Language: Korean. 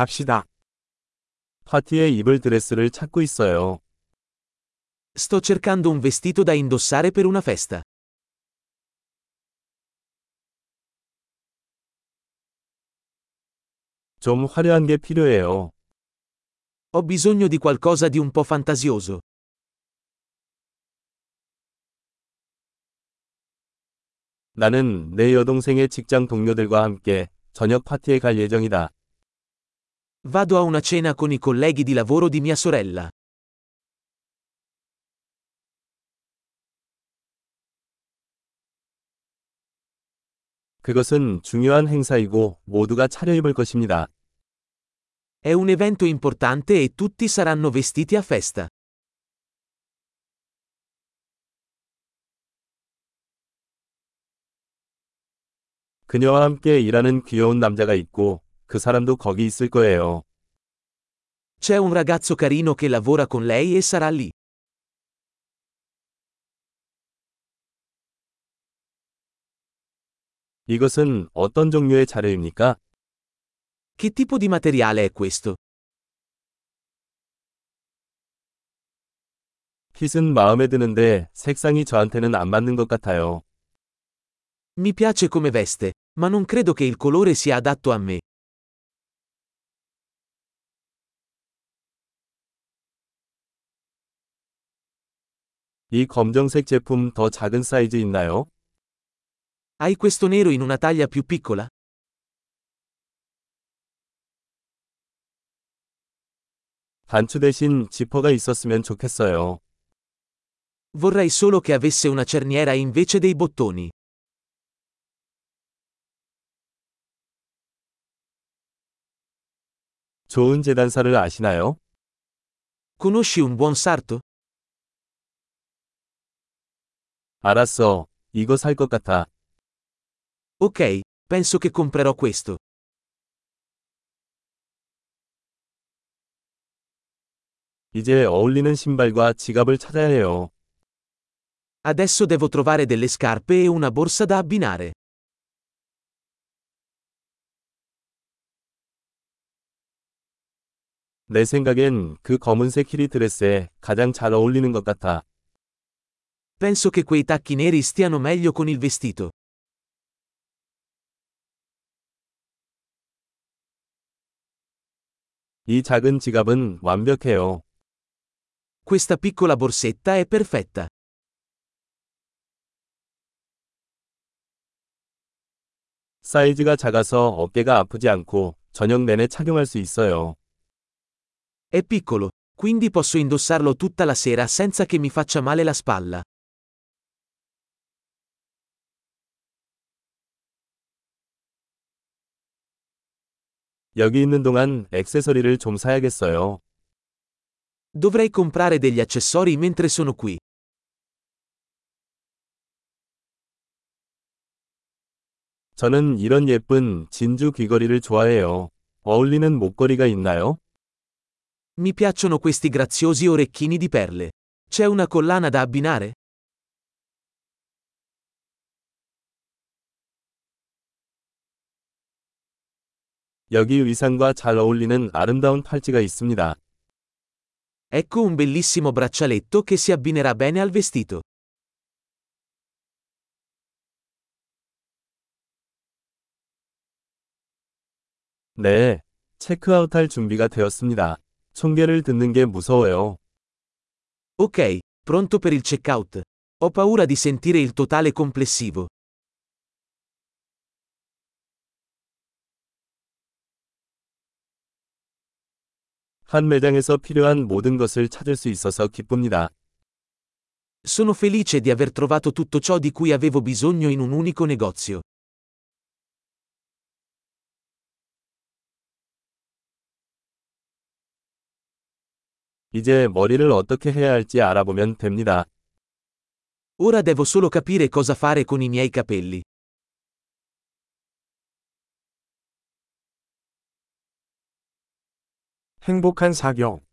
갑시다. 파티에 입을 드레스를 찾고 있어요. Sto cercando un vestito da indossare per una festa. 좀 화려한 게 필요해요. Ho bisogno di qualcosa di un po' fantasioso. 나는 내 여동생의 직장 동료들과 함께 저녁 파티에 갈 예정이다. Vado a una cena con i colleghi di lavoro di mia sorella. 그것은 중요한 행사이고 모두가 차려입을 것입니다. È un evento importante e tutti saranno vestiti a festa. 그녀와 함께 일하는 귀여운 남자가 있고 그 사람도 거기 있을 거예요. C'è un ragazzo carino che lavora con lei e sarà lì. 이것은 어떤 종류의 자료입니까? Che tipo di materiale è questo? 핏은 마음에 드는데 색상이 저한테는 안 맞는 것 같아요. Mi piace come veste, ma non credo che il colore sia adatto a me. 이 검정색 제품 더 작은 사이즈 있나요? Hai questo nero in una taglia più piccola? 단추 대신 지퍼가 있었으면 좋겠어요. Vorrei solo che avesse una cerniera invece dei bottoni. 좋은 재단사를 아시나요? Conosci un buon sarto? 알았어. 이거 살 것 같아. Ok, penso che comprerò questo. 이제 어울리는 신발과 지갑을 찾아야 해요. Adesso devo trovare delle scarpe e una borsa da abbinare. 내 생각엔 그 검은색 히리 드레스에 가장 잘 어울리는 것 같아. Penso che quei tacchi neri stiano meglio con il vestito. 이 작은 지갑은 완벽해요. Questa piccola borsetta è perfetta. 사이즈가 작아서 어깨가 아프지 않고 저녁 내내 착용할 수 있어요. È piccolo, quindi posso indossarlo tutta la sera senza che mi faccia male la spalla. 여기 있는 동안 액세서리를 좀 사야겠어요. Dovrei comprare degli accessori mentre sono qui. 저는 이런 예쁜 진주 귀걸이를 좋아해요. 어울리는 목걸이가 있나요? Mi piacciono questi graziosi orecchini di perle. C'è una collana da abbinare? 여기 의상과 잘 어울리는 아름다운 팔찌가 있습니다. Ecco un bellissimo braccialetto che si abbinerà bene al vestito. 네, 체크아웃할 준비가 되었습니다. 총계를 듣는 게 무서워요. Ok, pronto per il checkout. Ho paura di sentire il totale complessivo. 한 매장에서 필요한 모든 것을 찾을 수 있어서 기쁩니다. Sono felice di aver trovato tutto ciò di cui avevo bisogno in un unico negozio. 이제 머리를 어떻게 해야 할지 알아보면 됩니다. Ora devo solo capire cosa fare con i miei capelli. 행복한 사격.